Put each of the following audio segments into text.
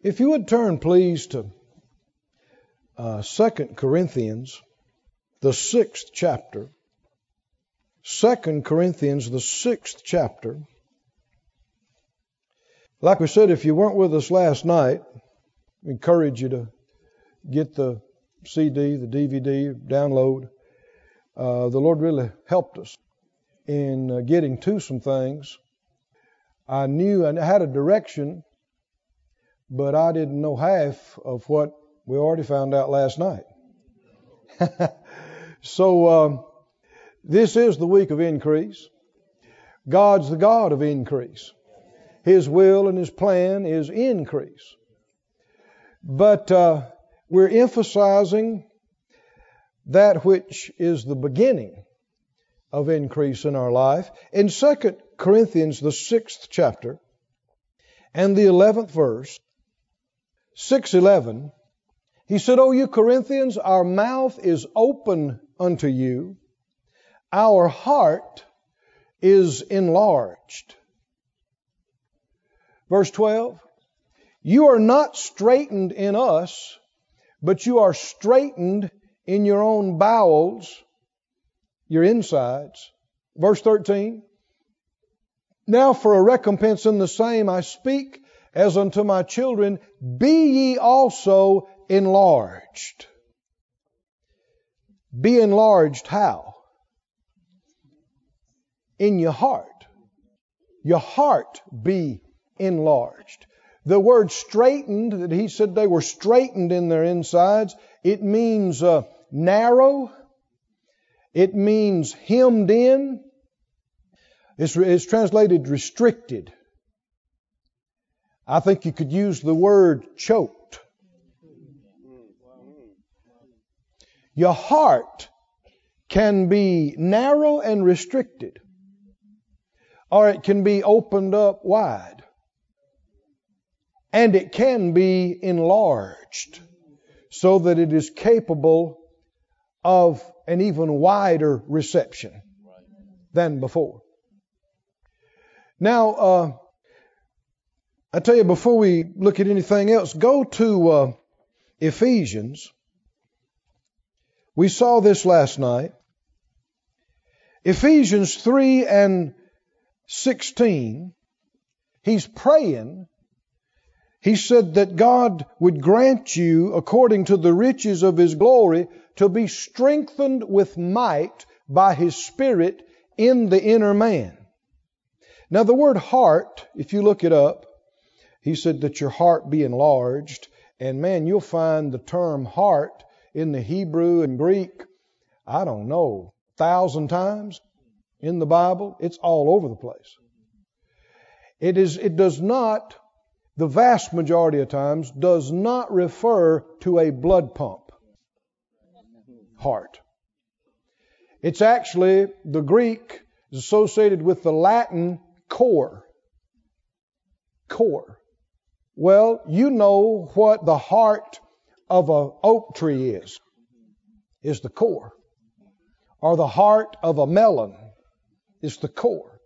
If you would turn, please, to uh, 2 Corinthians, the sixth chapter. 2 Corinthians, the sixth chapter. Like we said, if you weren't with us last night, I encourage you to get the CD, the DVD, download. Uh, the Lord really helped us in uh, getting to some things. I knew and had a direction but I didn't know half of what we already found out last night. so, um, this is the week of increase. God's the God of increase. His will and His plan is increase. But uh, we're emphasizing that which is the beginning of increase in our life. In 2 Corinthians, the sixth chapter, and the 11th verse, 6:11 he said, "O you Corinthians, our mouth is open unto you, our heart is enlarged." Verse 12, "You are not straitened in us, but you are straitened in your own bowels, your insides." Verse 13, "Now for a recompense in the same I speak as unto my children, be ye also enlarged. Be enlarged how? In your heart. Your heart be enlarged. The word straitened, that he said they were straitened in their insides, it means uh, narrow. It means hemmed in. It's, it's translated restricted. I think you could use the word choked. Your heart can be narrow and restricted, or it can be opened up wide. And it can be enlarged so that it is capable of an even wider reception than before. Now, uh, I tell you, before we look at anything else, go to uh, Ephesians. We saw this last night. Ephesians 3 and 16, he's praying. He said that God would grant you, according to the riches of his glory, to be strengthened with might by his Spirit in the inner man. Now, the word heart, if you look it up, he said that your heart be enlarged. And man, you'll find the term heart in the Hebrew and Greek, I don't know, thousand times in the Bible. It's all over the place. It is, it does not, the vast majority of times, does not refer to a blood pump. Heart. It's actually, the Greek is associated with the Latin core. Core. Well, you know what the heart of an oak tree is. Is the core. Or the heart of a melon is the core.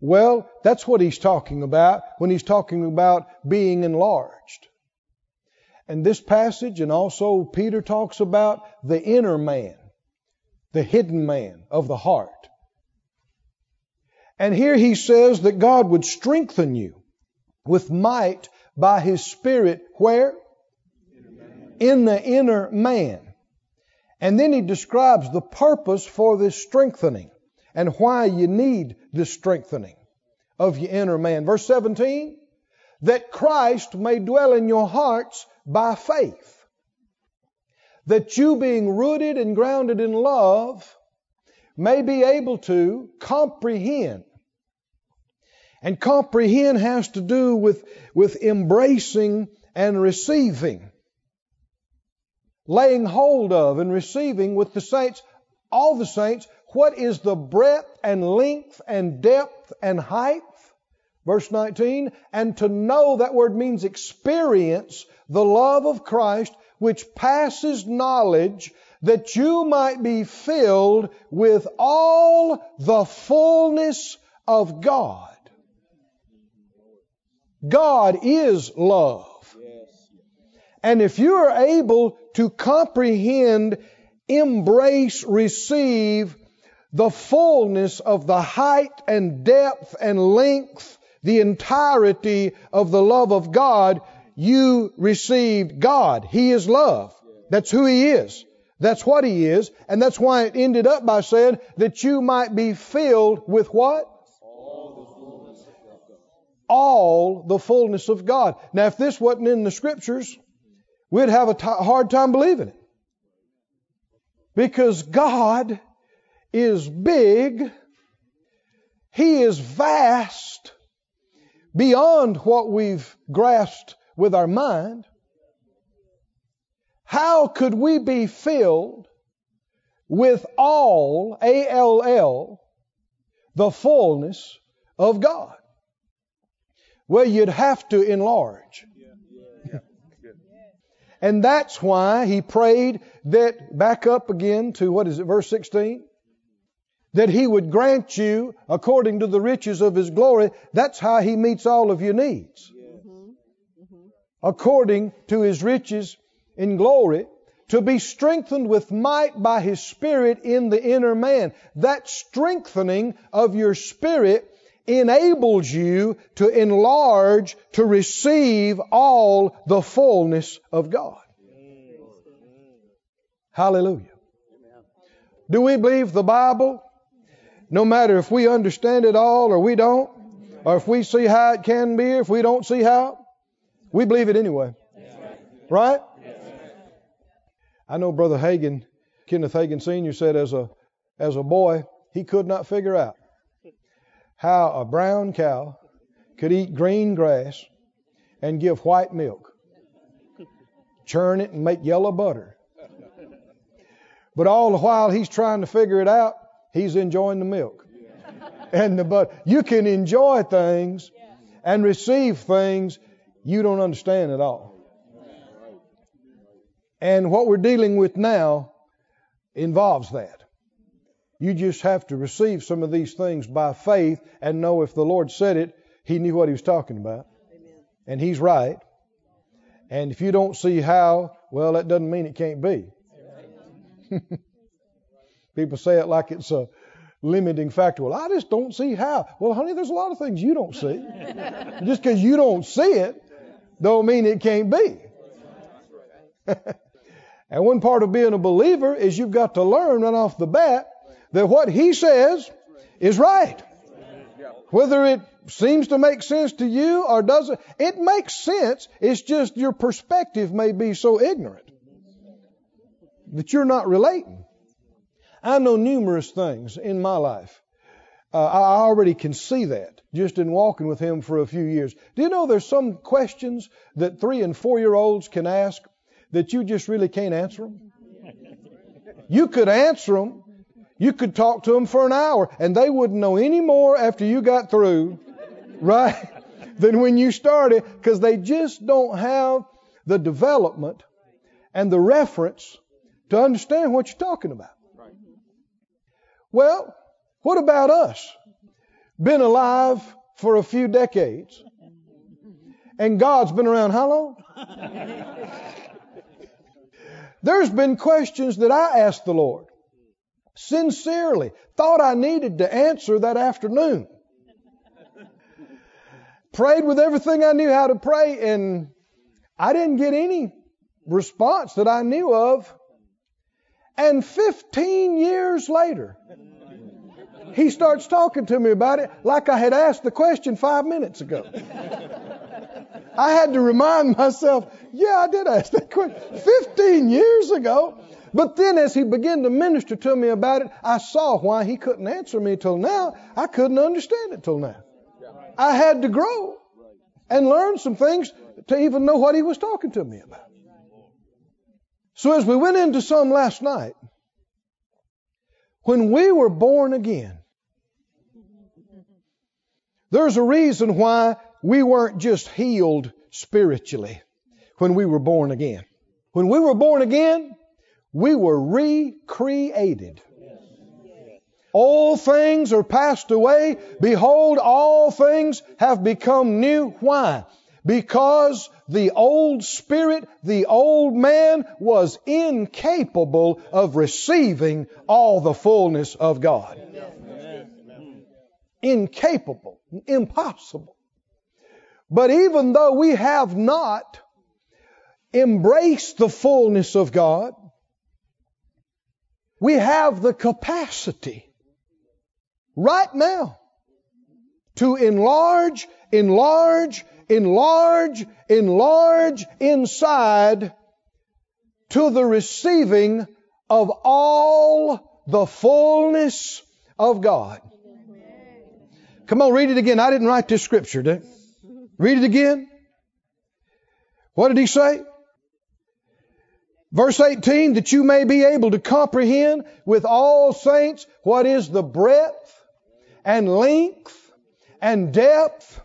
Well, that's what he's talking about when he's talking about being enlarged. And this passage, and also Peter talks about the inner man, the hidden man of the heart. And here he says that God would strengthen you with might by His Spirit where? In the inner man. And then he describes the purpose for this strengthening and why you need this strengthening of your inner man. Verse 17, that Christ may dwell in your hearts by faith. That you being rooted and grounded in love may be able to comprehend and comprehend has to do with, with embracing and receiving, laying hold of and receiving with the saints, all the saints, what is the breadth and length and depth and height? Verse 19, and to know that word means experience the love of Christ which passes knowledge that you might be filled with all the fullness of God. God is love. And if you are able to comprehend, embrace, receive the fullness of the height and depth and length, the entirety of the love of God, you received God. He is love. That's who He is. That's what He is. And that's why it ended up by saying that you might be filled with what? All the fullness of God. Now, if this wasn't in the scriptures, we'd have a t- hard time believing it. Because God is big, He is vast, beyond what we've grasped with our mind. How could we be filled with all, A L L, the fullness of God? Well, you'd have to enlarge. And that's why he prayed that, back up again to what is it, verse 16? That he would grant you according to the riches of his glory. That's how he meets all of your needs. Mm-hmm. Mm-hmm. According to his riches in glory, to be strengthened with might by his spirit in the inner man. That strengthening of your spirit enables you to enlarge, to receive all the fullness of God. Hallelujah. Do we believe the Bible? No matter if we understand it all or we don't, or if we see how it can be, or if we don't see how, we believe it anyway. Right? I know Brother Hagin, Kenneth Hagin Sr. said as a as a boy, he could not figure out how a brown cow could eat green grass and give white milk, churn it and make yellow butter. But all the while he's trying to figure it out, he's enjoying the milk and the butter. You can enjoy things and receive things you don't understand at all. And what we're dealing with now involves that. You just have to receive some of these things by faith and know if the Lord said it, He knew what He was talking about. Amen. And He's right. And if you don't see how, well, that doesn't mean it can't be. People say it like it's a limiting factor. Well, I just don't see how. Well, honey, there's a lot of things you don't see. just because you don't see it, don't mean it can't be. and one part of being a believer is you've got to learn right off the bat that what he says is right. Whether it seems to make sense to you or doesn't, it makes sense. It's just your perspective may be so ignorant that you're not relating. I know numerous things in my life. Uh, I already can see that just in walking with him for a few years. Do you know there's some questions that three and four year olds can ask that you just really can't answer them? You could answer them, you could talk to them for an hour and they wouldn't know any more after you got through, right, than when you started because they just don't have the development and the reference to understand what you're talking about. Well, what about us? Been alive for a few decades. And God's been around how long? There's been questions that I asked the Lord sincerely thought I needed to answer that afternoon. Prayed with everything I knew how to pray, and I didn't get any response that I knew of. And 15 years later, he starts talking to me about it like I had asked the question five minutes ago. I had to remind myself, yeah, I did ask that question 15 years ago. But then as he began to minister to me about it, I saw why he couldn't answer me till now. I couldn't understand it till now. I had to grow and learn some things to even know what he was talking to me about. So as we went into some last night, when we were born again, there's a reason why we weren't just healed spiritually when we were born again. When we were born again, we were recreated. All things are passed away. Behold, all things have become new. Why? Because the old spirit, the old man was incapable of receiving all the fullness of God. Incapable, impossible. But even though we have not embraced the fullness of God, we have the capacity right now to enlarge, enlarge, enlarge, enlarge inside to the receiving of all the fullness of God. Come on, read it again. I didn't write this scripture, did I? Read it again. What did he say? Verse 18, that you may be able to comprehend with all saints what is the breadth and length and depth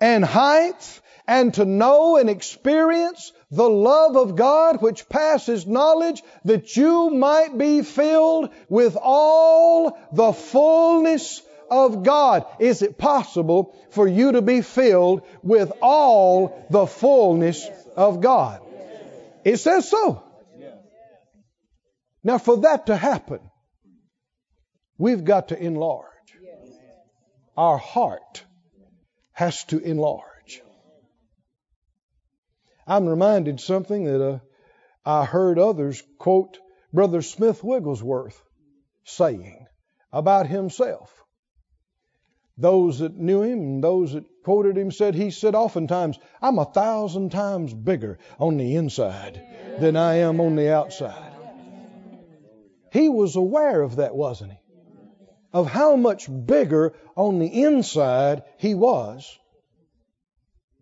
and height and to know and experience the love of God which passes knowledge that you might be filled with all the fullness of God. Is it possible for you to be filled with all the fullness of God? It says so. Now, for that to happen, we've got to enlarge. Our heart has to enlarge. I'm reminded something that uh, I heard others quote Brother Smith Wigglesworth saying about himself. Those that knew him and those that quoted him said he said oftentimes, I'm a thousand times bigger on the inside than I am on the outside. He was aware of that, wasn't he? Of how much bigger on the inside he was.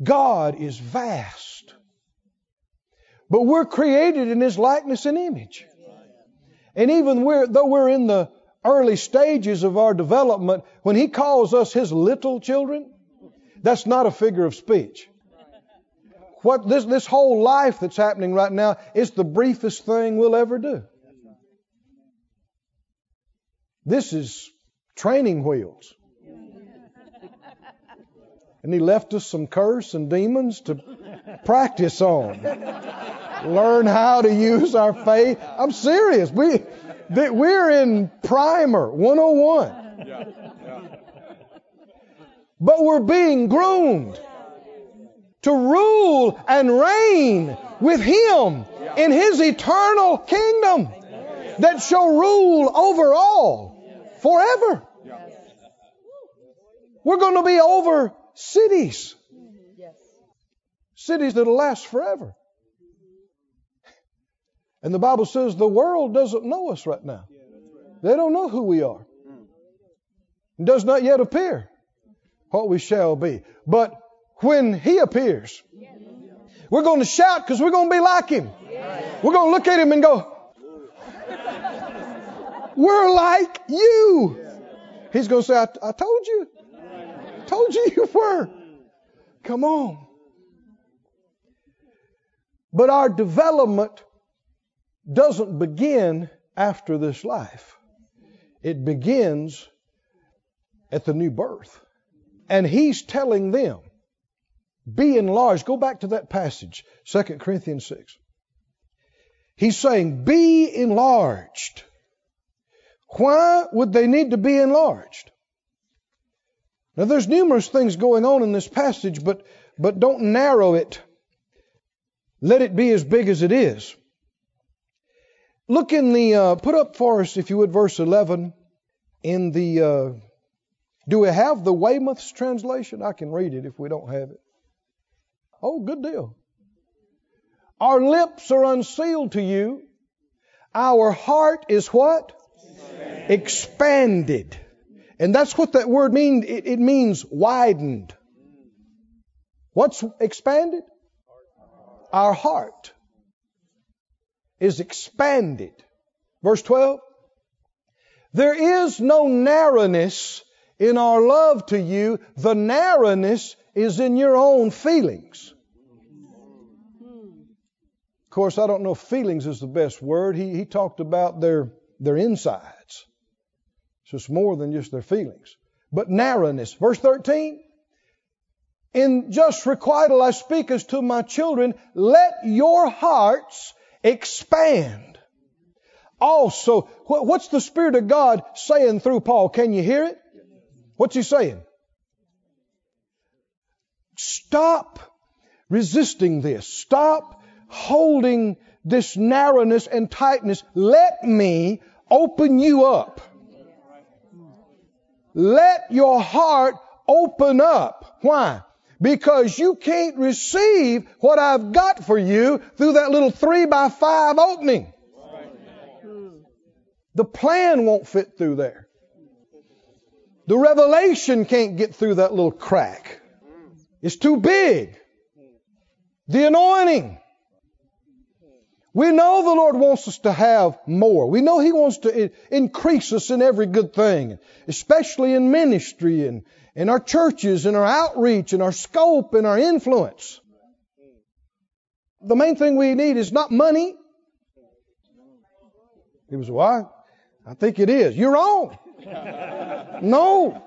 God is vast. But we're created in His likeness and image. And even we're, though we're in the early stages of our development, when He calls us His little children, that's not a figure of speech. What this, this whole life that's happening right now is the briefest thing we'll ever do. This is training wheels. And he left us some curse and demons to practice on. Learn how to use our faith. I'm serious. We, we're in primer 101. But we're being groomed to rule and reign with Him in His eternal kingdom that shall rule over all forever. We're going to be over cities. Cities that'll last forever. And the Bible says the world doesn't know us right now. They don't know who we are. It does not yet appear what we shall be. But when He appears, we're going to shout because we're going to be like Him. We're going to look at Him and go, we're like you. He's going to say, I, I told you. I told you you were. Come on. But our development doesn't begin after this life. It begins at the new birth. And he's telling them, be enlarged. Go back to that passage, 2 Corinthians 6. He's saying, be enlarged. Why would they need to be enlarged? Now, there's numerous things going on in this passage, but, but don't narrow it. Let it be as big as it is. Look in the, uh, put up for us, if you would, verse 11 in the, uh, do we have the Weymouth's translation? I can read it if we don't have it. Oh, good deal. Our lips are unsealed to you. Our heart is what? Expanded. And that's what that word means. It, it means widened. What's expanded? Our heart is expanded. Verse 12. There is no narrowness in our love to you. The narrowness is in your own feelings. Of course, I don't know if feelings is the best word. He, he talked about their, their insides. So it's more than just their feelings. But narrowness. Verse 13. In just requital I speak as to my children, let your hearts expand. Also, what's the Spirit of God saying through Paul? Can you hear it? What's he saying? Stop resisting this. Stop holding this narrowness and tightness. Let me open you up. Let your heart open up. Why? Because you can't receive what I've got for you through that little three by five opening. The plan won't fit through there. The revelation can't get through that little crack. It's too big. The anointing. We know the Lord wants us to have more. We know He wants to increase us in every good thing, especially in ministry and in our churches and our outreach and our scope and our influence. The main thing we need is not money. He was, why? I think it is. You're wrong. no.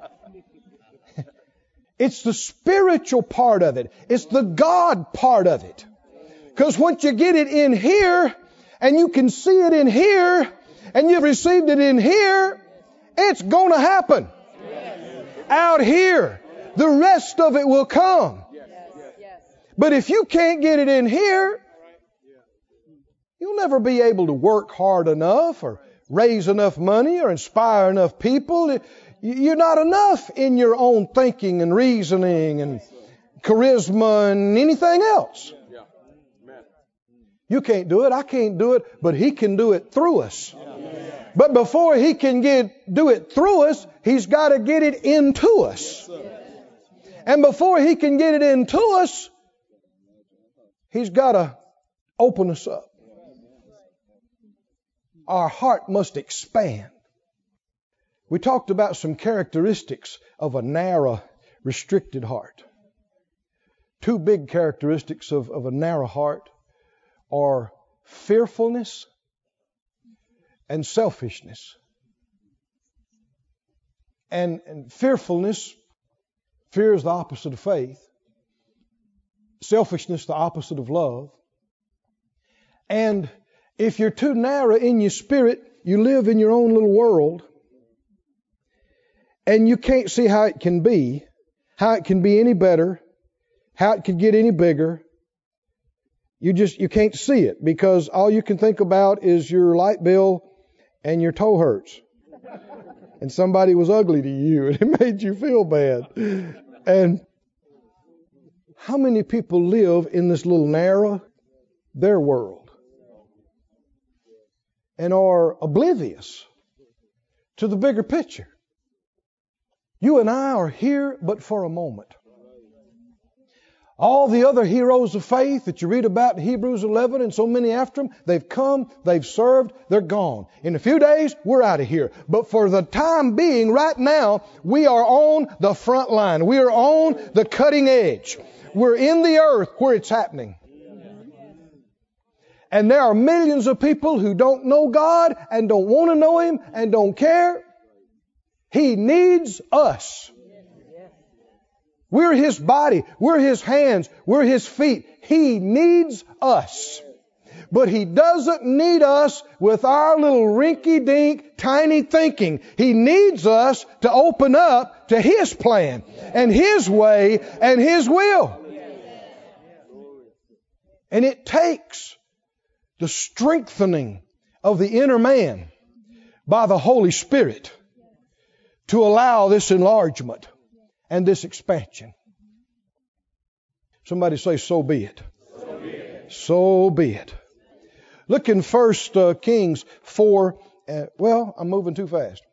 It's the spiritual part of it. It's the God part of it. Because once you get it in here, and you can see it in here, and you've received it in here, it's going to happen. Out here. The rest of it will come. But if you can't get it in here, you'll never be able to work hard enough or raise enough money or inspire enough people. You're not enough in your own thinking and reasoning and charisma and anything else. You can't do it. I can't do it. But He can do it through us. But before He can get, do it through us, He's got to get it into us. And before He can get it into us, He's got to open us up. Our heart must expand. We talked about some characteristics of a narrow, restricted heart. Two big characteristics of, of a narrow heart are fearfulness and selfishness. And, and fearfulness, fear is the opposite of faith. Selfishness, the opposite of love. And if you're too narrow in your spirit, you live in your own little world, and you can't see how it can be, how it can be any better, how it could get any bigger, you just you can't see it because all you can think about is your light bill and your toe hurts. and somebody was ugly to you and it made you feel bad. And how many people live in this little narrow their world and are oblivious to the bigger picture? You and I are here but for a moment. All the other heroes of faith that you read about in Hebrews 11 and so many after them, they've come, they've served, they're gone. In a few days, we're out of here. But for the time being, right now, we are on the front line. We are on the cutting edge. We're in the earth where it's happening. And there are millions of people who don't know God and don't want to know Him and don't care. He needs us. We're His body. We're His hands. We're His feet. He needs us. But He doesn't need us with our little rinky dink tiny thinking. He needs us to open up to His plan and His way and His will. And it takes the strengthening of the inner man by the Holy Spirit to allow this enlargement and this expansion. Somebody say, so be it. So be it. So be it. Look in First uh, Kings 4. Uh, well, I'm moving too fast.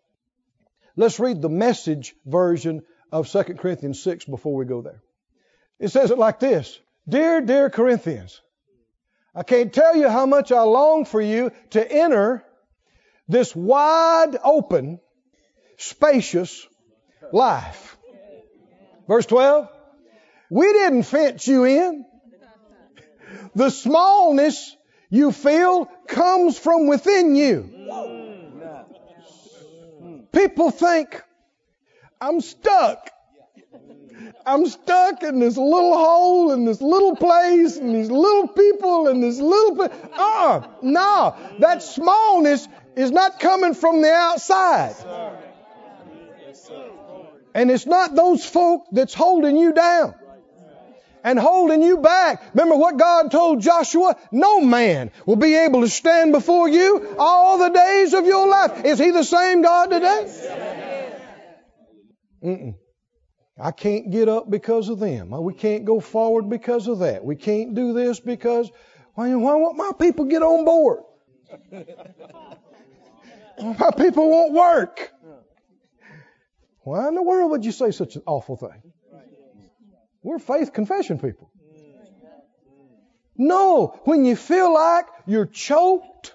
Let's read the message version of 2 Corinthians 6 before we go there. It says it like this Dear, dear Corinthians, I can't tell you how much I long for you to enter this wide open, spacious life. Verse 12. We didn't fence you in. The smallness you feel comes from within you. People think, I'm stuck. I'm stuck in this little hole in this little place and these little people and this little place. Uh, no, that smallness is not coming from the outside. And it's not those folk that's holding you down and holding you back. Remember what God told Joshua? No man will be able to stand before you all the days of your life. Is he the same God today? Mm-mm. I can't get up because of them. We can't go forward because of that. We can't do this because why, why won't my people get on board? my people won't work. Why in the world would you say such an awful thing? We're faith confession people. No, when you feel like you're choked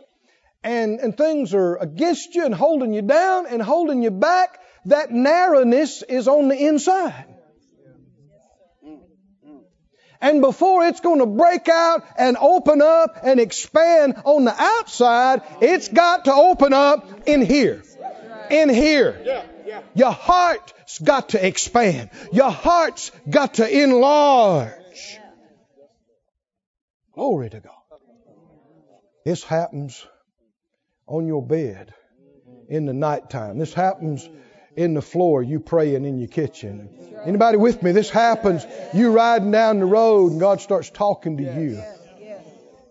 and, and things are against you and holding you down and holding you back, that narrowness is on the inside. And before it's going to break out and open up and expand on the outside, it's got to open up in here. In here. Your heart's got to expand. Your heart's got to enlarge. Glory to God. This happens on your bed in the nighttime. This happens in the floor, you praying in your kitchen. Anybody with me? This happens, you riding down the road and God starts talking to you.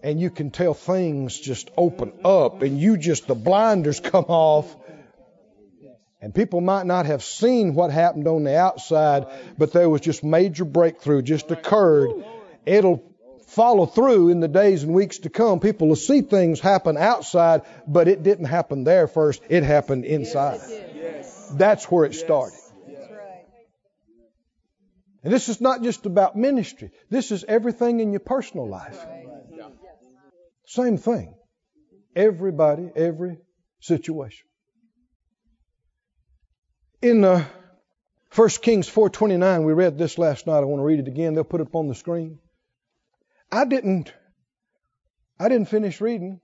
And you can tell things just open up and you just, the blinders come off. And people might not have seen what happened on the outside, but there was just major breakthrough just occurred. It'll follow through in the days and weeks to come. People will see things happen outside, but it didn't happen there first. It happened inside. That's where it started. And this is not just about ministry. This is everything in your personal life. Same thing. Everybody, every situation. In uh, 1 Kings 4:29, we read this last night. I want to read it again. They'll put it up on the screen. I didn't I didn't finish reading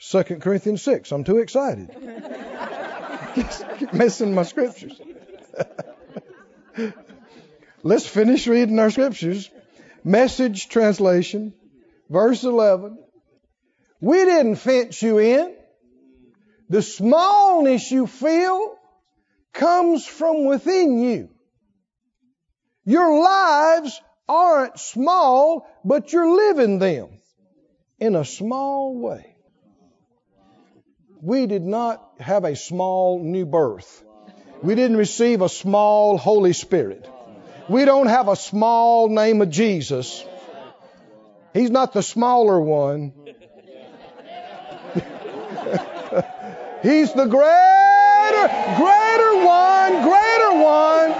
2 Corinthians 6. I'm too excited. Missing my scriptures. Let's finish reading our scriptures. Message translation, verse 11. We didn't fence you in. The smallness you feel comes from within you. Your lives aren't small, but you're living them in a small way. We did not have a small new birth. We didn't receive a small Holy Spirit. We don't have a small name of Jesus. He's not the smaller one. He's the greater, greater one, greater one.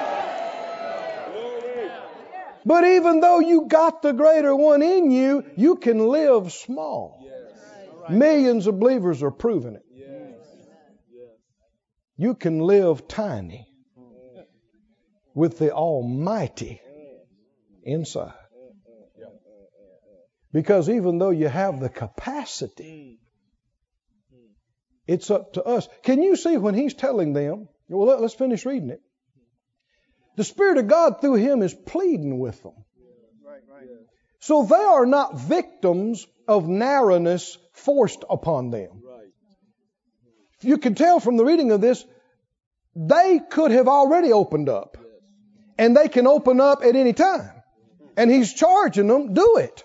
But even though you got the greater one in you, you can live small. Millions of believers are proving it. You can live tiny with the Almighty inside. Because even though you have the capacity, it's up to us. Can you see when he's telling them? Well, let's finish reading it. The Spirit of God through him is pleading with them. So they are not victims of narrowness forced upon them. You can tell from the reading of this, they could have already opened up. And they can open up at any time. And he's charging them, do it.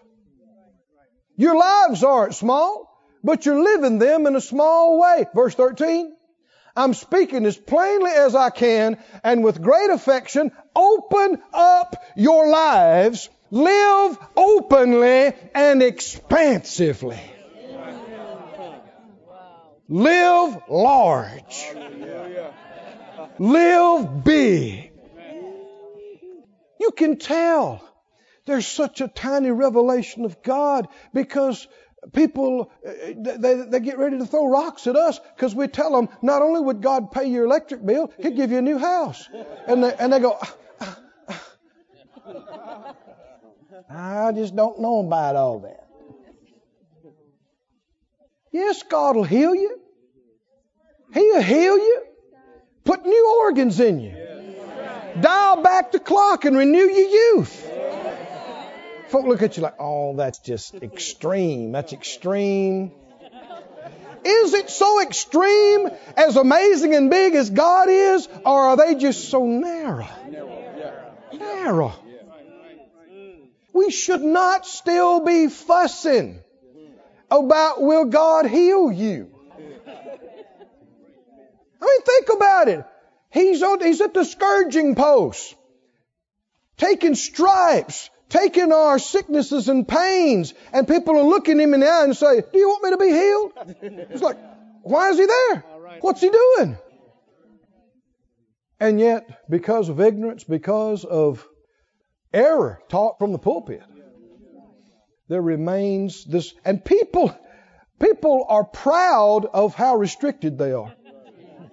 Your lives aren't small, but you're living them in a small way. Verse 13. I'm speaking as plainly as I can and with great affection. Open up your lives. Live openly and expansively. Live large. Live big. You can tell there's such a tiny revelation of God because people uh, they, they get ready to throw rocks at us because we tell them not only would God pay your electric bill, He'd give you a new house, and they, and they go. Ah, ah, ah. I just don't know about all that. Yes, God will heal you. He'll heal you. Put new organs in you. Dial back the clock and renew your youth. Folk look at you like, oh, that's just extreme. That's extreme. Is it so extreme, as amazing and big as God is, or are they just so narrow? Narrow. We should not still be fussing about will God heal you. I mean, think about it. He's, on, he's at the scourging post, taking stripes, taking our sicknesses and pains, and people are looking him in the eye and say, Do you want me to be healed? It's like, why is he there? What's he doing? And yet, because of ignorance, because of error taught from the pulpit, there remains this, and people, people are proud of how restricted they are.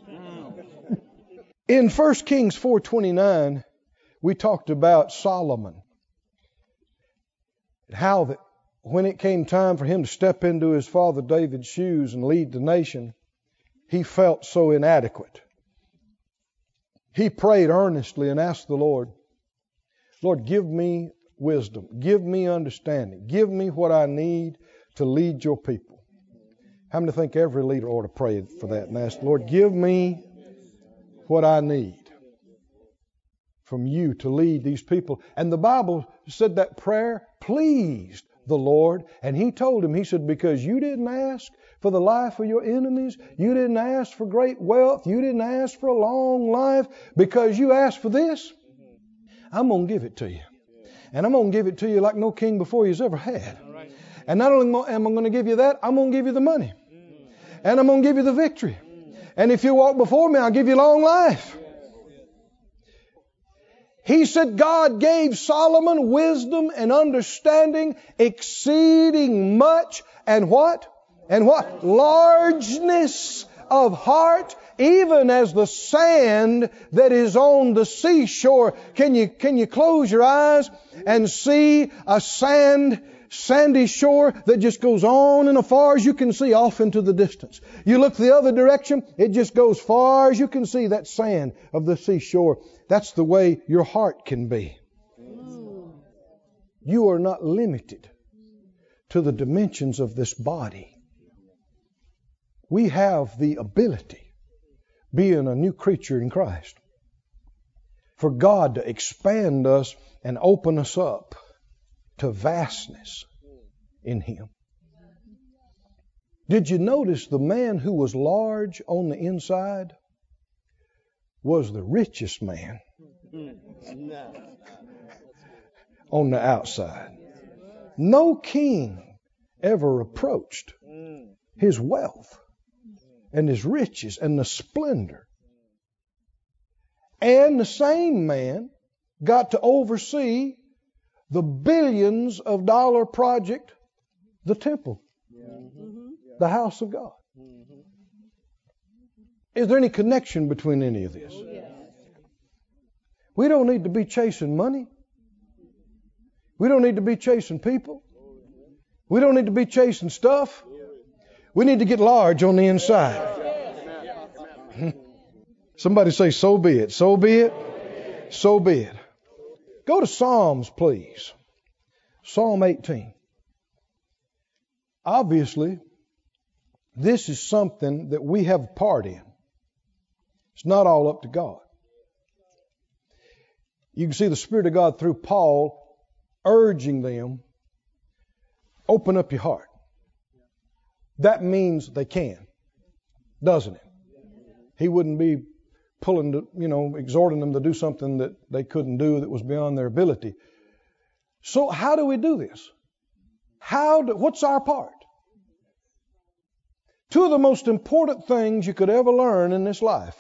In 1 Kings 4:29, we talked about Solomon. How that when it came time for him to step into his father David's shoes and lead the nation, he felt so inadequate. He prayed earnestly and asked the Lord, Lord, give me wisdom, give me understanding, give me what I need to lead your people. How many think every leader ought to pray for that and ask, Lord, give me what I need from you to lead these people. And the Bible said that prayer pleased the Lord. And He told him, He said, because you didn't ask for the life of your enemies, you didn't ask for great wealth, you didn't ask for a long life, because you asked for this, I'm going to give it to you. And I'm going to give it to you like no king before you's ever had. And not only am I going to give you that, I'm going to give you the money. And I'm going to give you the victory. And if you walk before me, I'll give you long life. He said God gave Solomon wisdom and understanding exceeding much and what? And what? Largeness of heart, even as the sand that is on the seashore. Can you, can you close your eyes and see a sand sandy shore that just goes on and as far as you can see off into the distance. You look the other direction, it just goes far as you can see that sand of the seashore. That's the way your heart can be. You are not limited to the dimensions of this body. We have the ability, being a new creature in Christ, for God to expand us and open us up to vastness in him. Did you notice the man who was large on the inside was the richest man on the outside? No king ever approached his wealth and his riches and the splendor. And the same man got to oversee the billions of dollar project, the temple, the house of God. Mm-hmm. Is there any connection between any of this? Oh, we don't need to be chasing money. We don't need to be chasing people. We don't need to be chasing stuff. We need to get large on the inside. Somebody say, so be it. So be it. So be it. Go to Psalms, please. Psalm 18. Obviously, this is something that we have a part in. It's not all up to God. You can see the Spirit of God through Paul urging them open up your heart. That means they can, doesn't it? He wouldn't be pulling, to, you know, exhorting them to do something that they couldn't do that was beyond their ability. So how do we do this? How do, what's our part? Two of the most important things you could ever learn in this life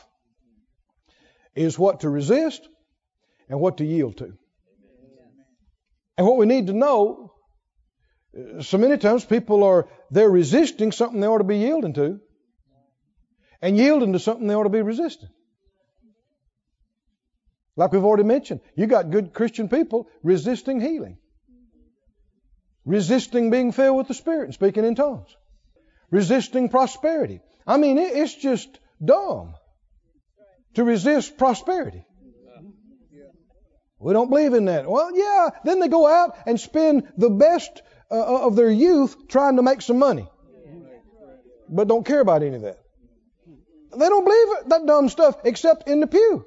is what to resist and what to yield to. And what we need to know, so many times people are, they're resisting something they ought to be yielding to, and yielding to something they ought to be resisting. Like we've already mentioned, you got good Christian people resisting healing, resisting being filled with the Spirit and speaking in tongues, resisting prosperity. I mean, it's just dumb to resist prosperity. We don't believe in that. Well, yeah. Then they go out and spend the best uh, of their youth trying to make some money, but don't care about any of that. They don't believe that dumb stuff except in the pew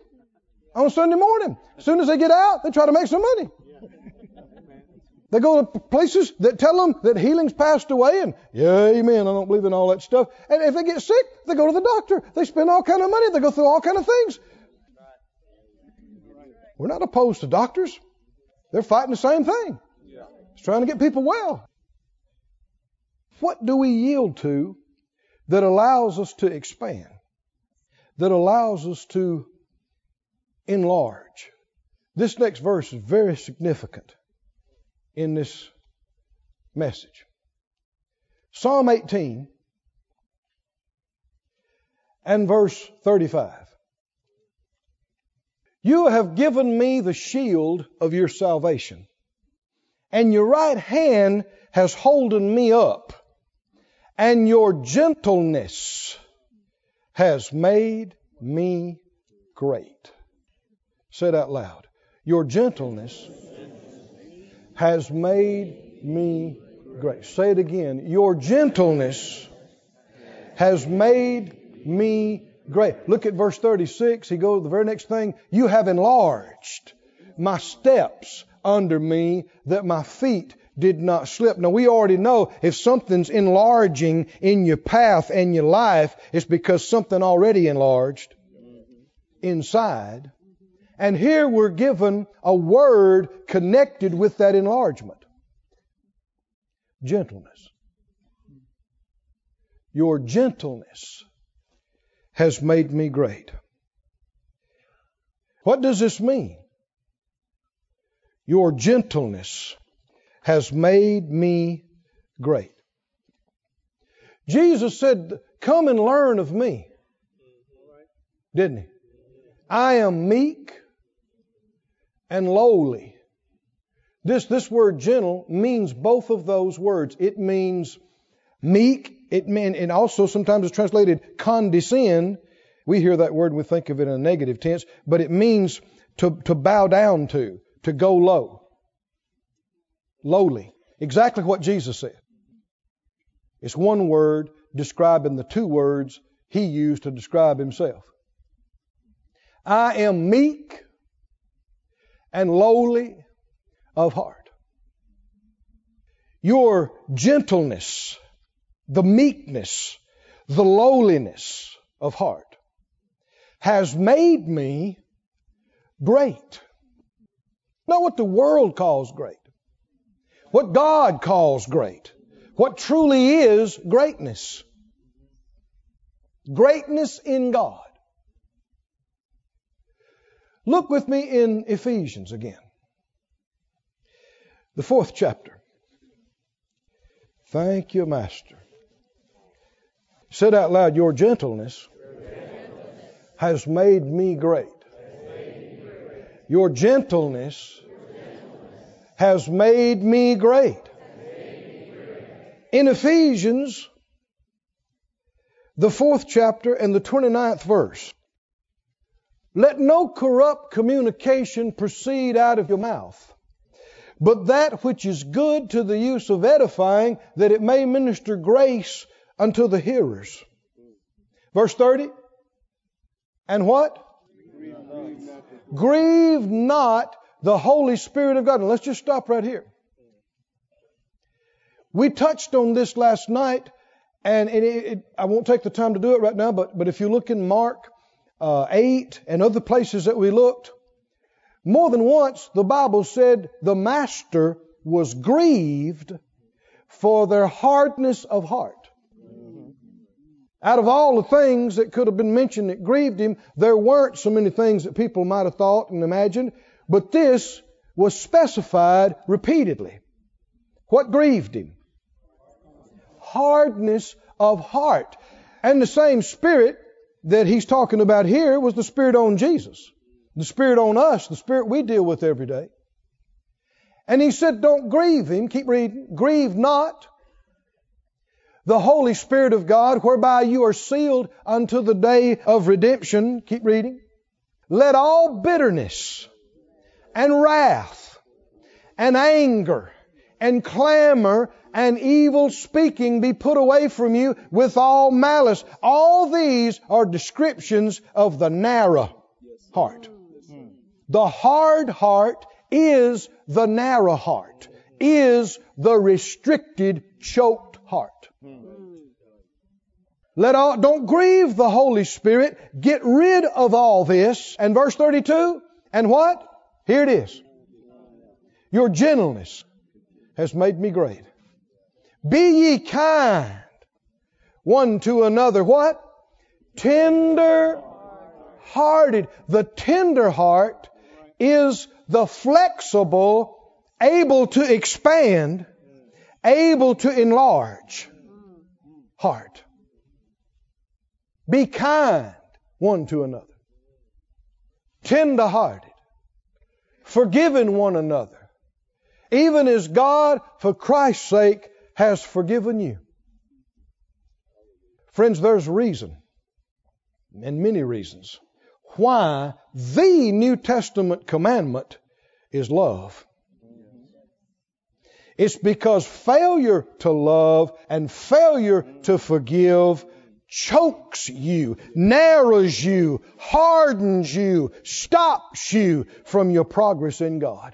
on Sunday morning. As soon as they get out, they try to make some money. They go to places that tell them that healing's passed away and, yeah, amen, I don't believe in all that stuff. And if they get sick, they go to the doctor. They spend all kind of money. They go through all kind of things. We're not opposed to doctors. They're fighting the same thing. It's trying to get people well. What do we yield to that allows us to expand? That allows us to enlarge? This next verse is very significant in this message. Psalm 18 and verse 35. You have given me the shield of your salvation, and your right hand has holden me up, and your gentleness has made me great. Say it out loud. Your gentleness has made me great. Say it again. Your gentleness has made me great. Look at verse 36. He goes, the very next thing, you have enlarged my steps under me that my feet did not slip. Now we already know if something's enlarging in your path and your life, it's because something already enlarged inside. And here we're given a word connected with that enlargement gentleness. Your gentleness has made me great. What does this mean? Your gentleness has made me great. Jesus said, Come and learn of me. Didn't he? I am meek and lowly. This, this word gentle means both of those words. It means meek, it mean, and also sometimes it's translated condescend. We hear that word and we think of it in a negative tense, but it means to, to bow down to, to go low. Lowly. Exactly what Jesus said. It's one word describing the two words he used to describe himself. I am meek and lowly of heart. Your gentleness, the meekness, the lowliness of heart has made me great. Not what the world calls great, what God calls great, what truly is greatness. Greatness in God. Look with me in Ephesians again. The fourth chapter. Thank you, Master. Said out loud, Your gentleness has made me great. Your gentleness has made me great. In Ephesians, the fourth chapter and the 29th verse, let no corrupt communication proceed out of your mouth, but that which is good to the use of edifying, that it may minister grace unto the hearers. Verse 30. And what? Grieve not, the Holy Spirit of God. Let's just stop right here. We touched on this last night, and it, it, I won't take the time to do it right now, but, but if you look in Mark uh, 8 and other places that we looked, more than once the Bible said the master was grieved for their hardness of heart. Out of all the things that could have been mentioned that grieved him, there weren't so many things that people might have thought and imagined, but this was specified repeatedly. What grieved him? Hardness of heart. And the same spirit that he's talking about here was the Spirit on Jesus, the Spirit on us, the Spirit we deal with every day. And he said, Don't grieve him. Keep reading. Grieve not the Holy Spirit of God, whereby you are sealed unto the day of redemption. Keep reading. Let all bitterness and wrath and anger and clamor and evil speaking be put away from you with all malice. All these are descriptions of the narrow heart. The hard heart is the narrow heart, is the restricted, choked heart. Let all, don't grieve the Holy Spirit. Get rid of all this. And verse 32, and what? Here it is. Your gentleness has made me great. Be ye kind one to another. What? Tender hearted. The tender heart is the flexible, able to expand, able to enlarge heart. Be kind one to another. Tender hearted. Forgiving one another. Even as God, for Christ's sake, has forgiven you. Friends, there's reason, and many reasons, why the New Testament commandment is love. It's because failure to love and failure to forgive chokes you, narrows you, hardens you, stops you from your progress in God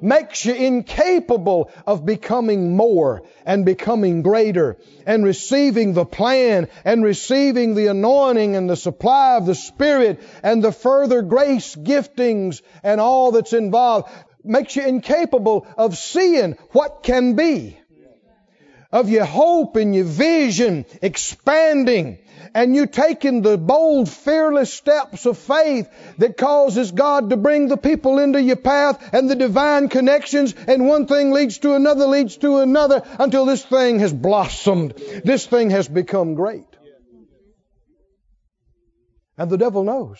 makes you incapable of becoming more and becoming greater and receiving the plan and receiving the anointing and the supply of the Spirit and the further grace giftings and all that's involved. Makes you incapable of seeing what can be of your hope and your vision expanding and you taking the bold, fearless steps of faith that causes God to bring the people into your path and the divine connections, and one thing leads to another, leads to another, until this thing has blossomed. This thing has become great. And the devil knows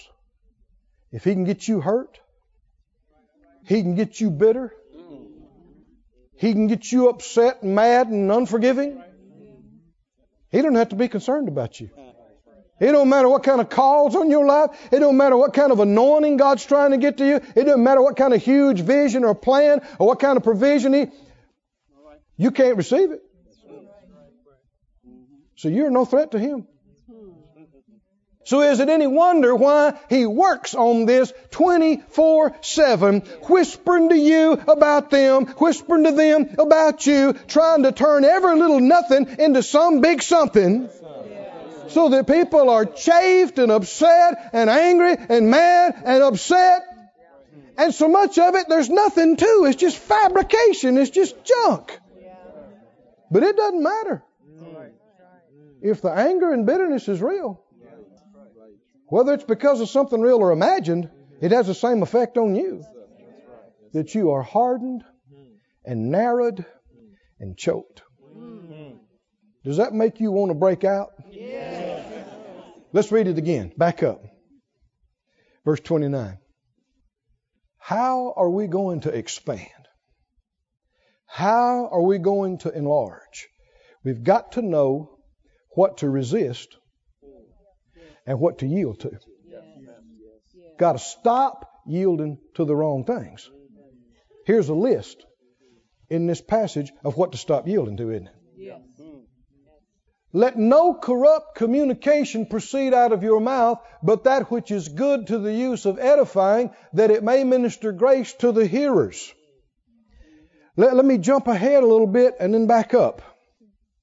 if he can get you hurt, he can get you bitter, he can get you upset, and mad, and unforgiving. He don't have to be concerned about you. It don't matter what kind of calls on your life. It don't matter what kind of anointing God's trying to get to you. It doesn't matter what kind of huge vision or plan or what kind of provision He. You can't receive it. So you're no threat to Him. So is it any wonder why he works on this 24-7, whispering to you about them, whispering to them about you, trying to turn every little nothing into some big something so that people are chafed and upset and angry and mad and upset. And so much of it, there's nothing to. It's just fabrication. It's just junk. But it doesn't matter. If the anger and bitterness is real, whether it's because of something real or imagined, it has the same effect on you. That you are hardened and narrowed and choked. Does that make you want to break out? Let's read it again. Back up. Verse 29. How are we going to expand? How are we going to enlarge? We've got to know what to resist and what to yield to. Got to stop yielding to the wrong things. Here's a list in this passage of what to stop yielding to, isn't it? Let no corrupt communication proceed out of your mouth, but that which is good to the use of edifying, that it may minister grace to the hearers. Let, let me jump ahead a little bit and then back up.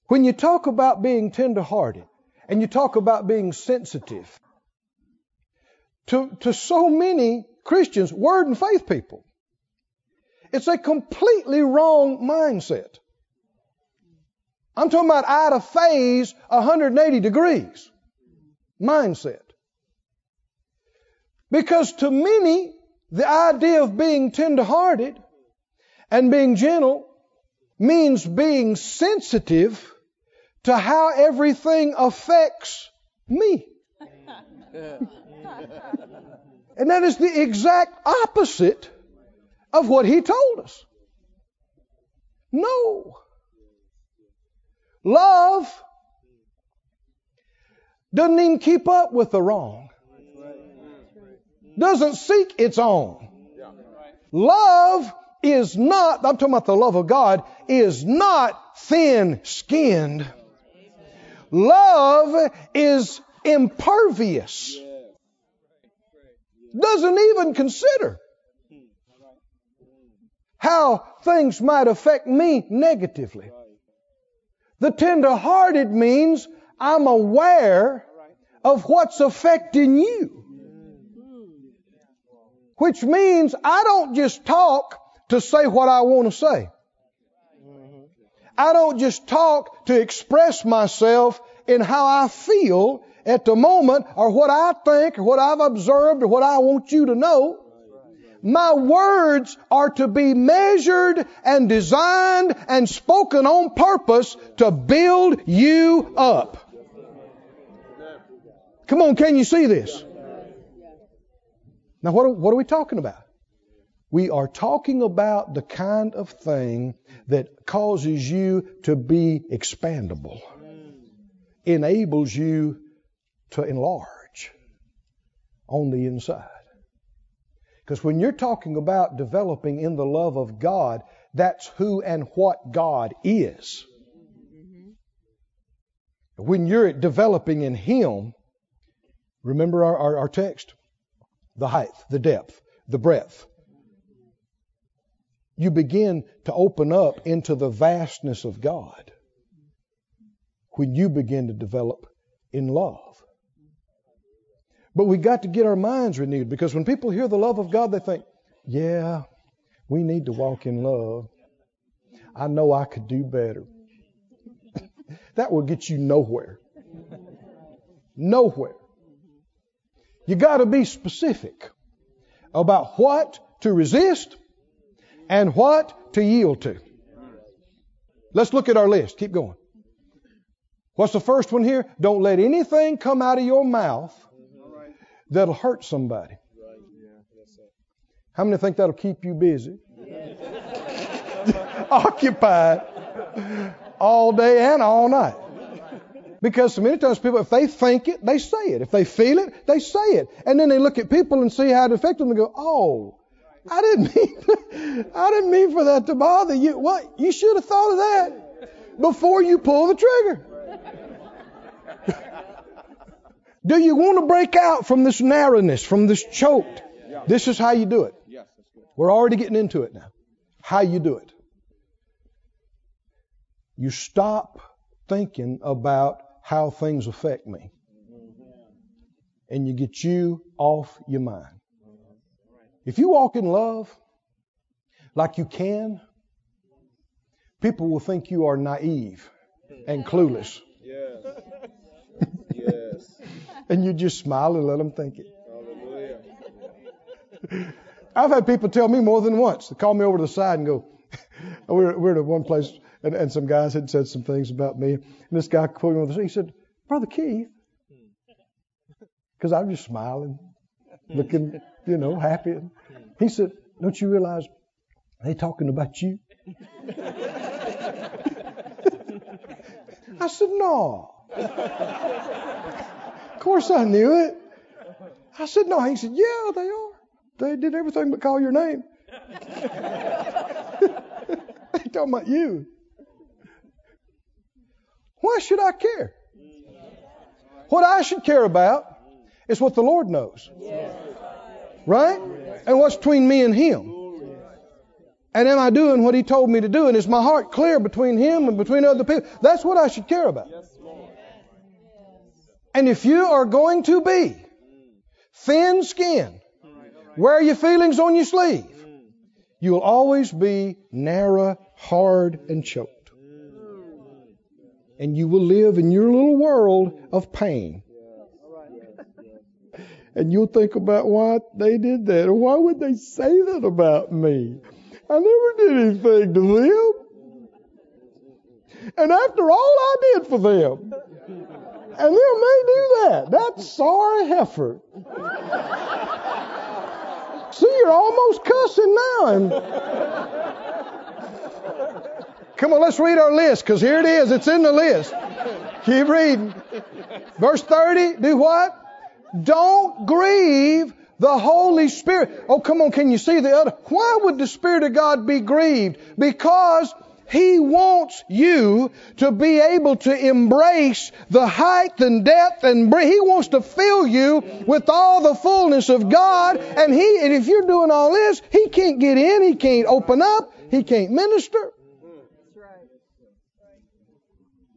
When you talk about being tenderhearted and you talk about being sensitive, to, to so many Christians, word and faith people, it's a completely wrong mindset. I'm talking about out of phase 180 degrees mindset. Because to many, the idea of being tenderhearted and being gentle means being sensitive to how everything affects me. and that is the exact opposite of what he told us. No. Love doesn't even keep up with the wrong, doesn't seek its own, Love is not, I'm talking about the love of God, is not thin skinned. Love is impervious. Doesn't even consider how things might affect me negatively. The tender-hearted means I'm aware of what's affecting you. Which means I don't just talk to say what I want to say. I don't just talk to express myself in how I feel at the moment or what I think or what I've observed or what I want you to know. My words are to be measured and designed and spoken on purpose to build you up. Come on, can you see this? Now, what are, what are we talking about? We are talking about the kind of thing that causes you to be expandable, enables you to enlarge on the inside. Because when you're talking about developing in the love of God, that's who and what God is. When you're developing in Him, remember our, our, our text the height, the depth, the breadth. You begin to open up into the vastness of God when you begin to develop in love. But we got to get our minds renewed because when people hear the love of God, they think, yeah, we need to walk in love. I know I could do better. that will get you nowhere. Nowhere. You got to be specific about what to resist and what to yield to. Let's look at our list. Keep going. What's the first one here? Don't let anything come out of your mouth that'll hurt somebody. How many think that'll keep you busy? Occupied all day and all night. Because so many times people, if they think it, they say it. If they feel it, they say it. And then they look at people and see how it affects them and go, oh, I didn't mean, I didn't mean for that to bother you. What? You should have thought of that before you pull the trigger. Do you want to break out from this narrowness, from this choked? This is how you do it. We're already getting into it now. How you do it. You stop thinking about how things affect me. Mm-hmm. And you get you off your mind. If you walk in love like you can, people will think you are naive and clueless. Yes. yes. and you just smile and let them think it. Hallelujah. I've had people tell me more than once. They call me over to the side and go, we're, we're at one place, and, and some guys had said some things about me. And this guy quoted me with this. He said, Brother Keith, because I'm just smiling, looking, you know, happy. He said, Don't you realize they talking about you? I said, No. Of course I knew it. I said, No. He said, Yeah, they are. They did everything but call your name. they talking about you. Why should I care? What I should care about is what the Lord knows. Right? And what's between me and Him. And am I doing what He told me to do? And is my heart clear between Him and between other people? That's what I should care about. And if you are going to be thin skinned, wear your feelings on your sleeve, you'll always be narrow, hard, and choked. And you will live in your little world of pain. And you'll think about why they did that, or why would they say that about me? I never did anything to them. And after all I did for them, and they may do that. That sorry heifer. See, you're almost cussing now. And Come on, let's read our list because here it is. It's in the list. Keep reading. Verse 30, do what? Don't grieve The Holy Spirit. Oh, come on, can you see the other? Why would the Spirit of God be grieved? Because He wants you to be able to embrace the height and depth and He wants to fill you with all the fullness of God. And He, and if you're doing all this, He can't get in, He can't open up, He can't minister.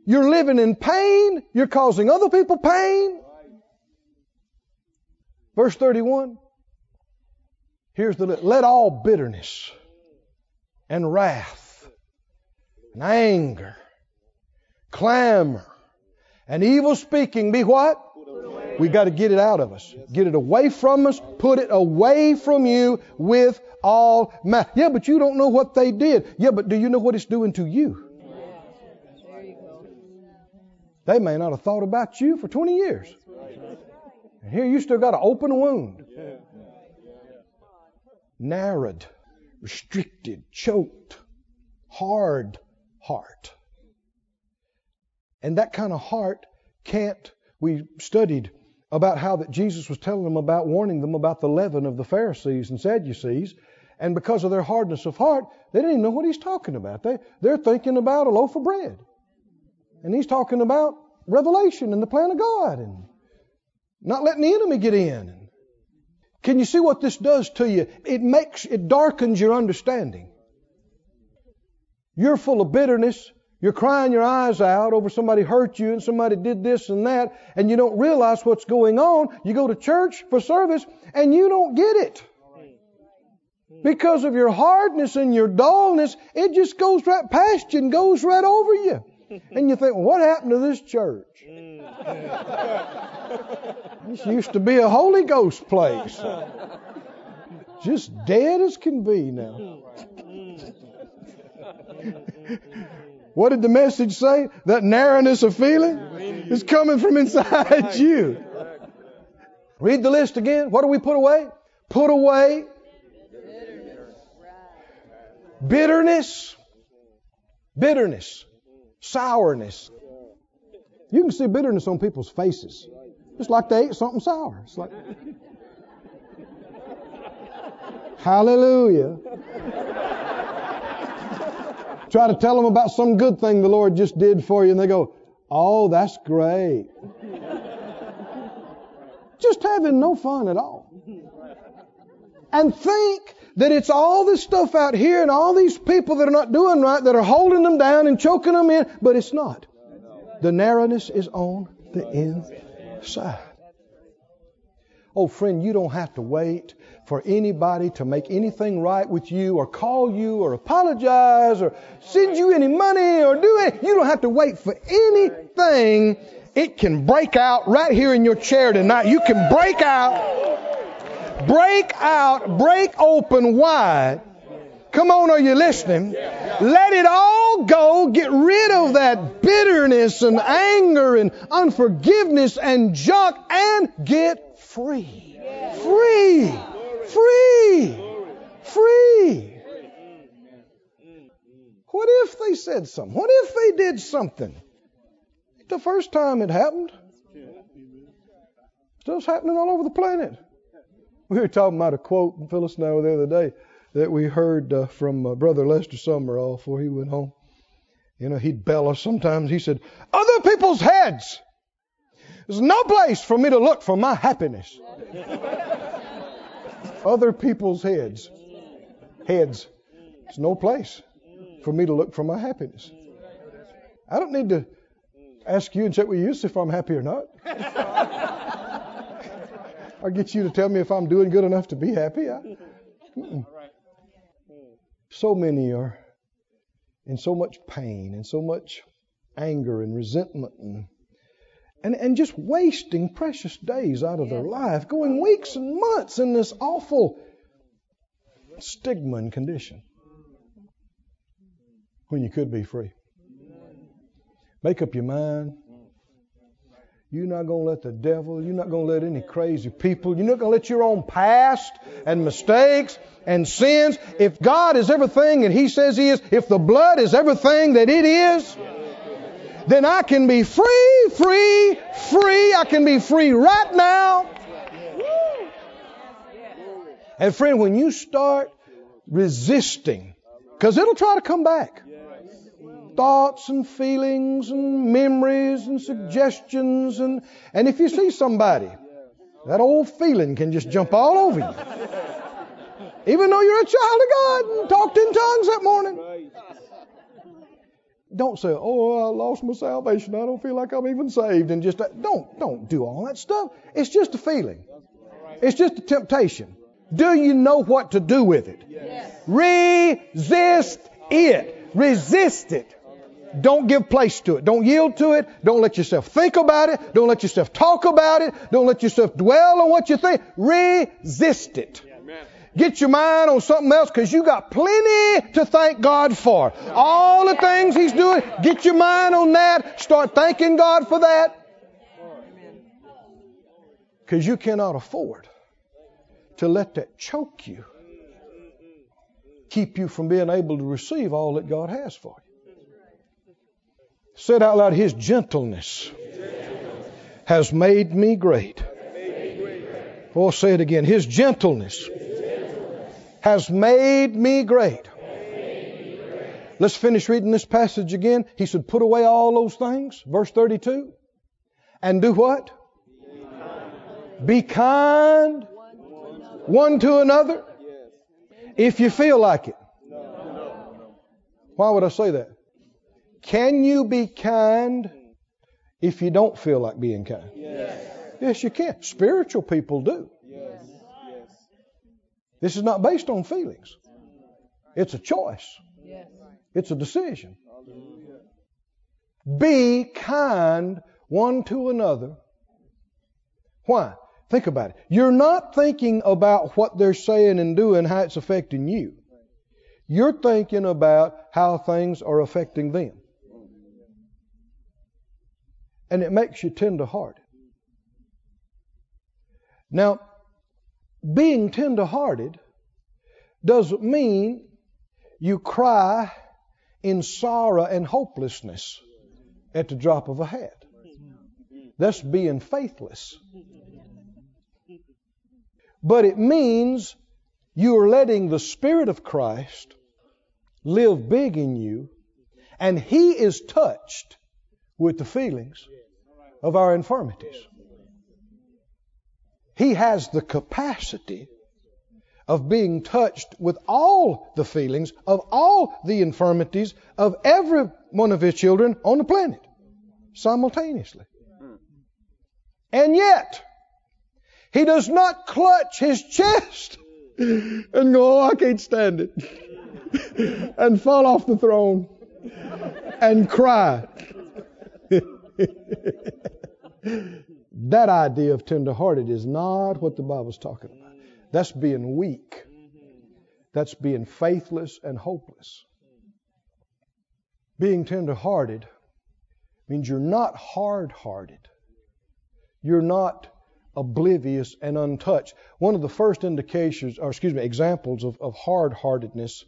You're living in pain. You're causing other people pain. Verse 31. Here's the let all bitterness and wrath and anger, clamor, and evil speaking be what? We got to get it out of us. Get it away from us. Put it away from you with all matter. Yeah, but you don't know what they did. Yeah, but do you know what it's doing to you? They may not have thought about you for 20 years. And here you still got an open wound. Narrowed, restricted, choked, hard heart. And that kind of heart can't, we studied about how that Jesus was telling them about, warning them about the leaven of the Pharisees and Sadducees. And because of their hardness of heart, they didn't even know what he's talking about. They, they're thinking about a loaf of bread. And he's talking about revelation and the plan of God and not letting the enemy get in. Can you see what this does to you? It makes, it darkens your understanding. You're full of bitterness. You're crying your eyes out over somebody hurt you and somebody did this and that, and you don't realize what's going on. You go to church for service and you don't get it. Because of your hardness and your dullness, it just goes right past you and goes right over you. And you think, what happened to this church? Mm. this used to be a Holy Ghost place. Just dead as can be now. Mm. what did the message say? That narrowness of feeling is coming from inside you. Read the list again. What do we put away? Put away bitterness. Bitterness sourness. You can see bitterness on people's faces. It's like they ate something sour. It's like, hallelujah. Try to tell them about some good thing the Lord just did for you, and they go, oh, that's great. just having no fun at all. And think that it's all this stuff out here and all these people that are not doing right that are holding them down and choking them in, but it's not. The narrowness is on the inside. Oh, friend, you don't have to wait for anybody to make anything right with you or call you or apologize or send you any money or do it. You don't have to wait for anything. It can break out right here in your chair tonight. You can break out break out, break open wide. Come on, are you listening? Let it all go. Get rid of that bitterness and anger and unforgiveness and junk and get free. Free. Free. Free. What if they said something? What if they did something? The first time it happened. Still happening all over the planet. We were talking about a quote, from Phyllis and I the other day, that we heard uh, from uh, Brother Lester Sumrall before he went home. You know, he'd bellow sometimes. He said, Other people's heads. There's no place for me to look for my happiness. Other people's heads. Heads. There's no place for me to look for my happiness. I don't need to ask you and check with you if I'm happy or not. I'll get you to tell me if I'm doing good enough to be happy. I, mm-hmm. so many are in so much pain and so much anger and resentment and, and, and just wasting precious days out of their life, going weeks and months in this awful stigma and condition when you could be free. Make up your mind. You're not going to let the devil, you're not going to let any crazy people, you're not going to let your own past and mistakes and sins. If God is everything and He says He is, if the blood is everything that it is, then I can be free, free, free. I can be free right now. And friend, when you start resisting, because it'll try to come back. Thoughts and feelings and memories and suggestions and and if you see somebody, that old feeling can just jump all over you. Even though you're a child of God and talked in tongues that morning. Don't say, "Oh, I lost my salvation. I don't feel like I'm even saved." And just don't don't do all that stuff. It's just a feeling. It's just a temptation. Do you know what to do with it? Yes. Resist it. Resist it. Don't give place to it. Don't yield to it. Don't let yourself think about it. Don't let yourself talk about it. Don't let yourself dwell on what you think. Resist it. Get your mind on something else because you got plenty to thank God for. All the things He's doing, get your mind on that. Start thanking God for that. Because you cannot afford to let that choke you, keep you from being able to receive all that God has for you. Said out loud, His gentleness has made me great. Or oh, say it again. His gentleness has made me great. Let's finish reading this passage again. He said, Put away all those things. Verse 32. And do what? Be kind one to another if you feel like it. Why would I say that? Can you be kind if you don't feel like being kind? Yes, you can. Spiritual people do. This is not based on feelings. It's a choice. It's a decision. Be kind one to another. Why? Think about it. You're not thinking about what they're saying and doing, how it's affecting you. You're thinking about how things are affecting them. And it makes you tenderhearted. Now, being tender-hearted doesn't mean you cry in sorrow and hopelessness at the drop of a hat. That's being faithless. But it means you are letting the Spirit of Christ live big in you, and He is touched with the feelings of our infirmities. He has the capacity of being touched with all the feelings of all the infirmities of every one of his children on the planet simultaneously. And yet, he does not clutch his chest and go, oh, I can't stand it, and fall off the throne and cry. That idea of tenderhearted is not what the Bible's talking about. That's being weak. That's being faithless and hopeless. Being tenderhearted means you're not hard hearted. You're not oblivious and untouched. One of the first indications, or excuse me, examples of, of hard heartedness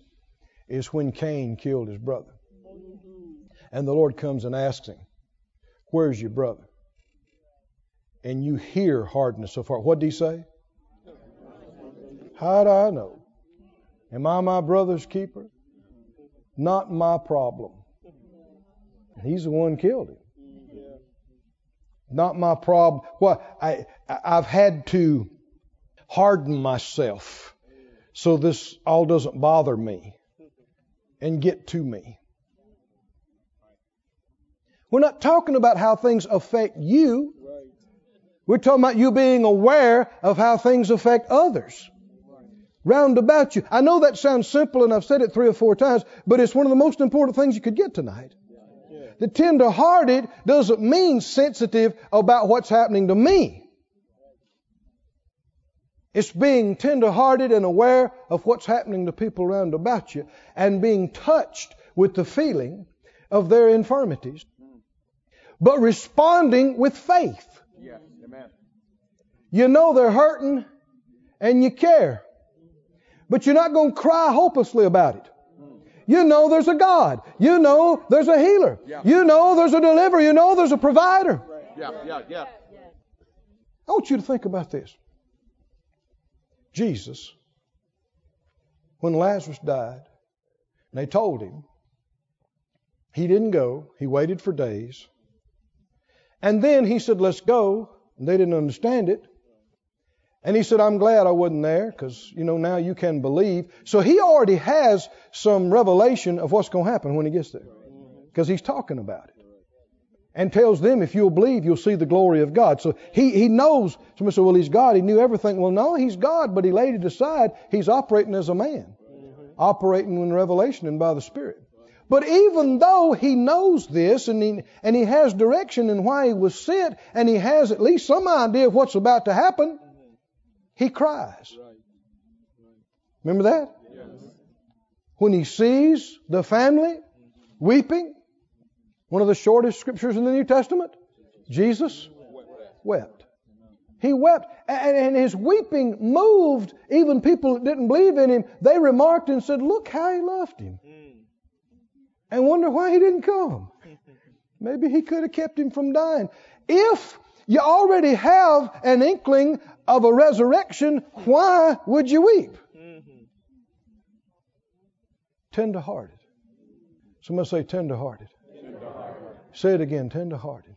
is when Cain killed his brother. And the Lord comes and asks him, Where's your brother? and you hear hardness of heart. What did he say? How do I know? Am I my brother's keeper? Not my problem. He's the one killed him. Not my problem. Well, I, I've had to harden myself so this all doesn't bother me and get to me. We're not talking about how things affect you. We're talking about you being aware of how things affect others round about you. I know that sounds simple and I've said it three or four times, but it's one of the most important things you could get tonight. The tender hearted doesn't mean sensitive about what's happening to me. It's being tender hearted and aware of what's happening to people around about you and being touched with the feeling of their infirmities, but responding with faith. Yeah, amen. You know they're hurting and you care. But you're not going to cry hopelessly about it. You know there's a God. You know there's a healer. Yeah. You know there's a deliverer. You know there's a provider. Yeah, yeah, yeah. I want you to think about this. Jesus when Lazarus died. And they told him. He didn't go. He waited for days. And then he said, Let's go. And they didn't understand it. And he said, I'm glad I wasn't there because, you know, now you can believe. So he already has some revelation of what's going to happen when he gets there because he's talking about it. And tells them, if you'll believe, you'll see the glory of God. So he, he knows. Somebody said, well, he's God. He knew everything. Well, no, he's God, but he laid it aside. He's operating as a man, operating in revelation and by the Spirit. But even though he knows this and he, and he has direction in why he was sent and he has at least some idea of what's about to happen, he cries. Remember that? When he sees the family weeping, one of the shortest scriptures in the New Testament, Jesus wept. He wept, and, his weeping moved even people that didn't believe in him. They remarked and said, Look how he loved him. Hmm. And wonder why he didn't come. Maybe he could have kept him from dying. If you already have an inkling of a resurrection, why would you weep? Mm-hmm. Tender hearted. Somebody say tender hearted. Say it again, tender hearted.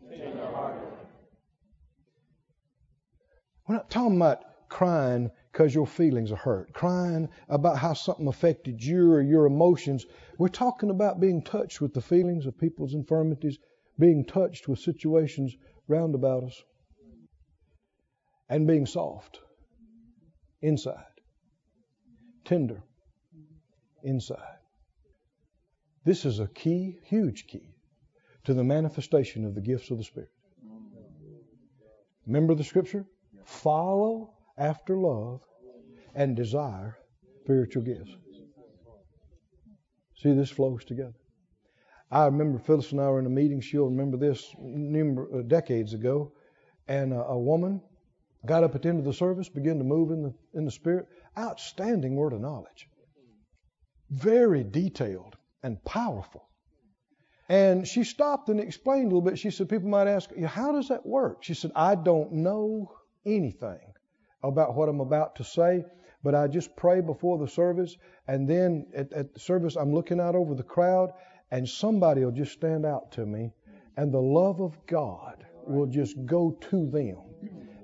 We're not talking about crying because your feelings are hurt, crying about how something affected you or your emotions. We're talking about being touched with the feelings of people's infirmities, being touched with situations round about us and being soft inside, tender inside. This is a key, huge key, to the manifestation of the gifts of the Spirit. Remember the scripture? Follow after love and desire spiritual gifts. See, this flows together. I remember Phyllis and I were in a meeting. She'll remember this uh, decades ago. And a, a woman got up at the end of the service, began to move in the, in the Spirit. Outstanding word of knowledge. Very detailed and powerful. And she stopped and explained a little bit. She said, People might ask, How does that work? She said, I don't know anything about what I'm about to say, but I just pray before the service. And then at, at the service, I'm looking out over the crowd, and somebody will just stand out to me, and the love of God will just go to them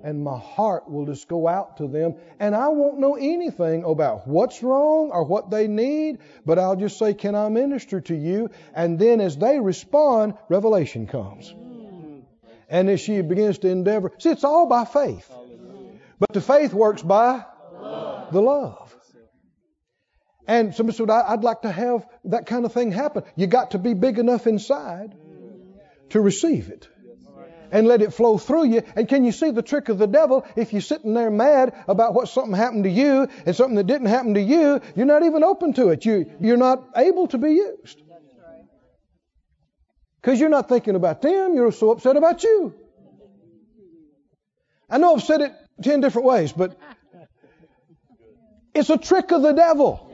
and my heart will just go out to them and I won't know anything about what's wrong or what they need, but I'll just say, Can I minister to you? And then as they respond, revelation comes. And as she begins to endeavor, see, it's all by faith. But the faith works by the love. And somebody said, I'd like to have that kind of thing happen. You got to be big enough inside to receive it and let it flow through you. And can you see the trick of the devil? If you're sitting there mad about what something happened to you and something that didn't happen to you, you're not even open to it. You, you're not able to be used. Because you're not thinking about them, you're so upset about you. I know I've said it ten different ways, but it's a trick of the devil.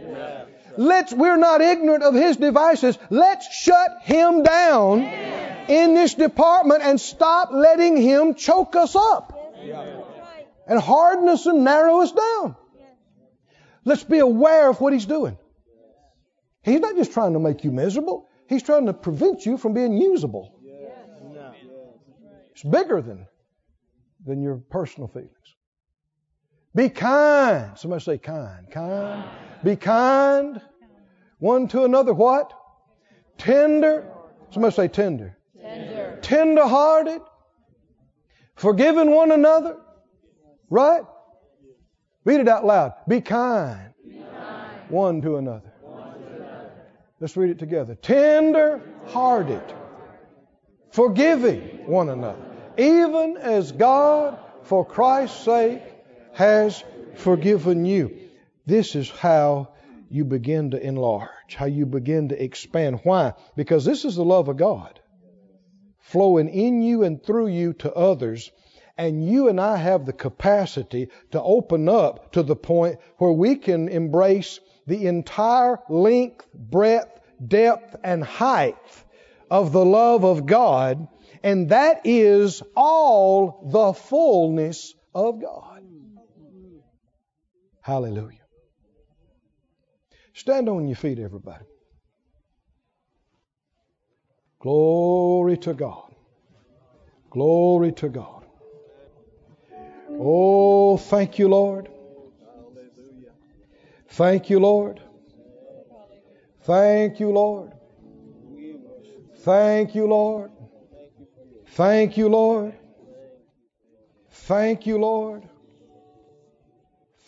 Let's, we're not ignorant of his devices. Let's shut him down in this department and stop letting him choke us up and harden us and narrow us down. Let's be aware of what he's doing. He's not just trying to make you miserable. He's trying to prevent you from being usable. It's bigger than, than your personal feelings. Be kind. Somebody say kind. Kind. Be kind. One to another. What? Tender. Somebody say tender. Tender. Tender hearted. Forgiving one another. Right? Read it out loud. Be kind. Be kind. One, to another. one to another. Let's read it together. Tender hearted. Forgiving one another. Even as God, for Christ's sake, has forgiven you. This is how you begin to enlarge, how you begin to expand. Why? Because this is the love of God flowing in you and through you to others. And you and I have the capacity to open up to the point where we can embrace the entire length, breadth, depth, and height of the love of God. And that is all the fullness of God. Hallelujah. Stand on your feet, everybody. Glory to God. Glory to God. Oh, thank you, Lord. Thank you, Lord. Thank you, Lord. Thank you, Lord. Thank you, Lord. Thank you, Lord.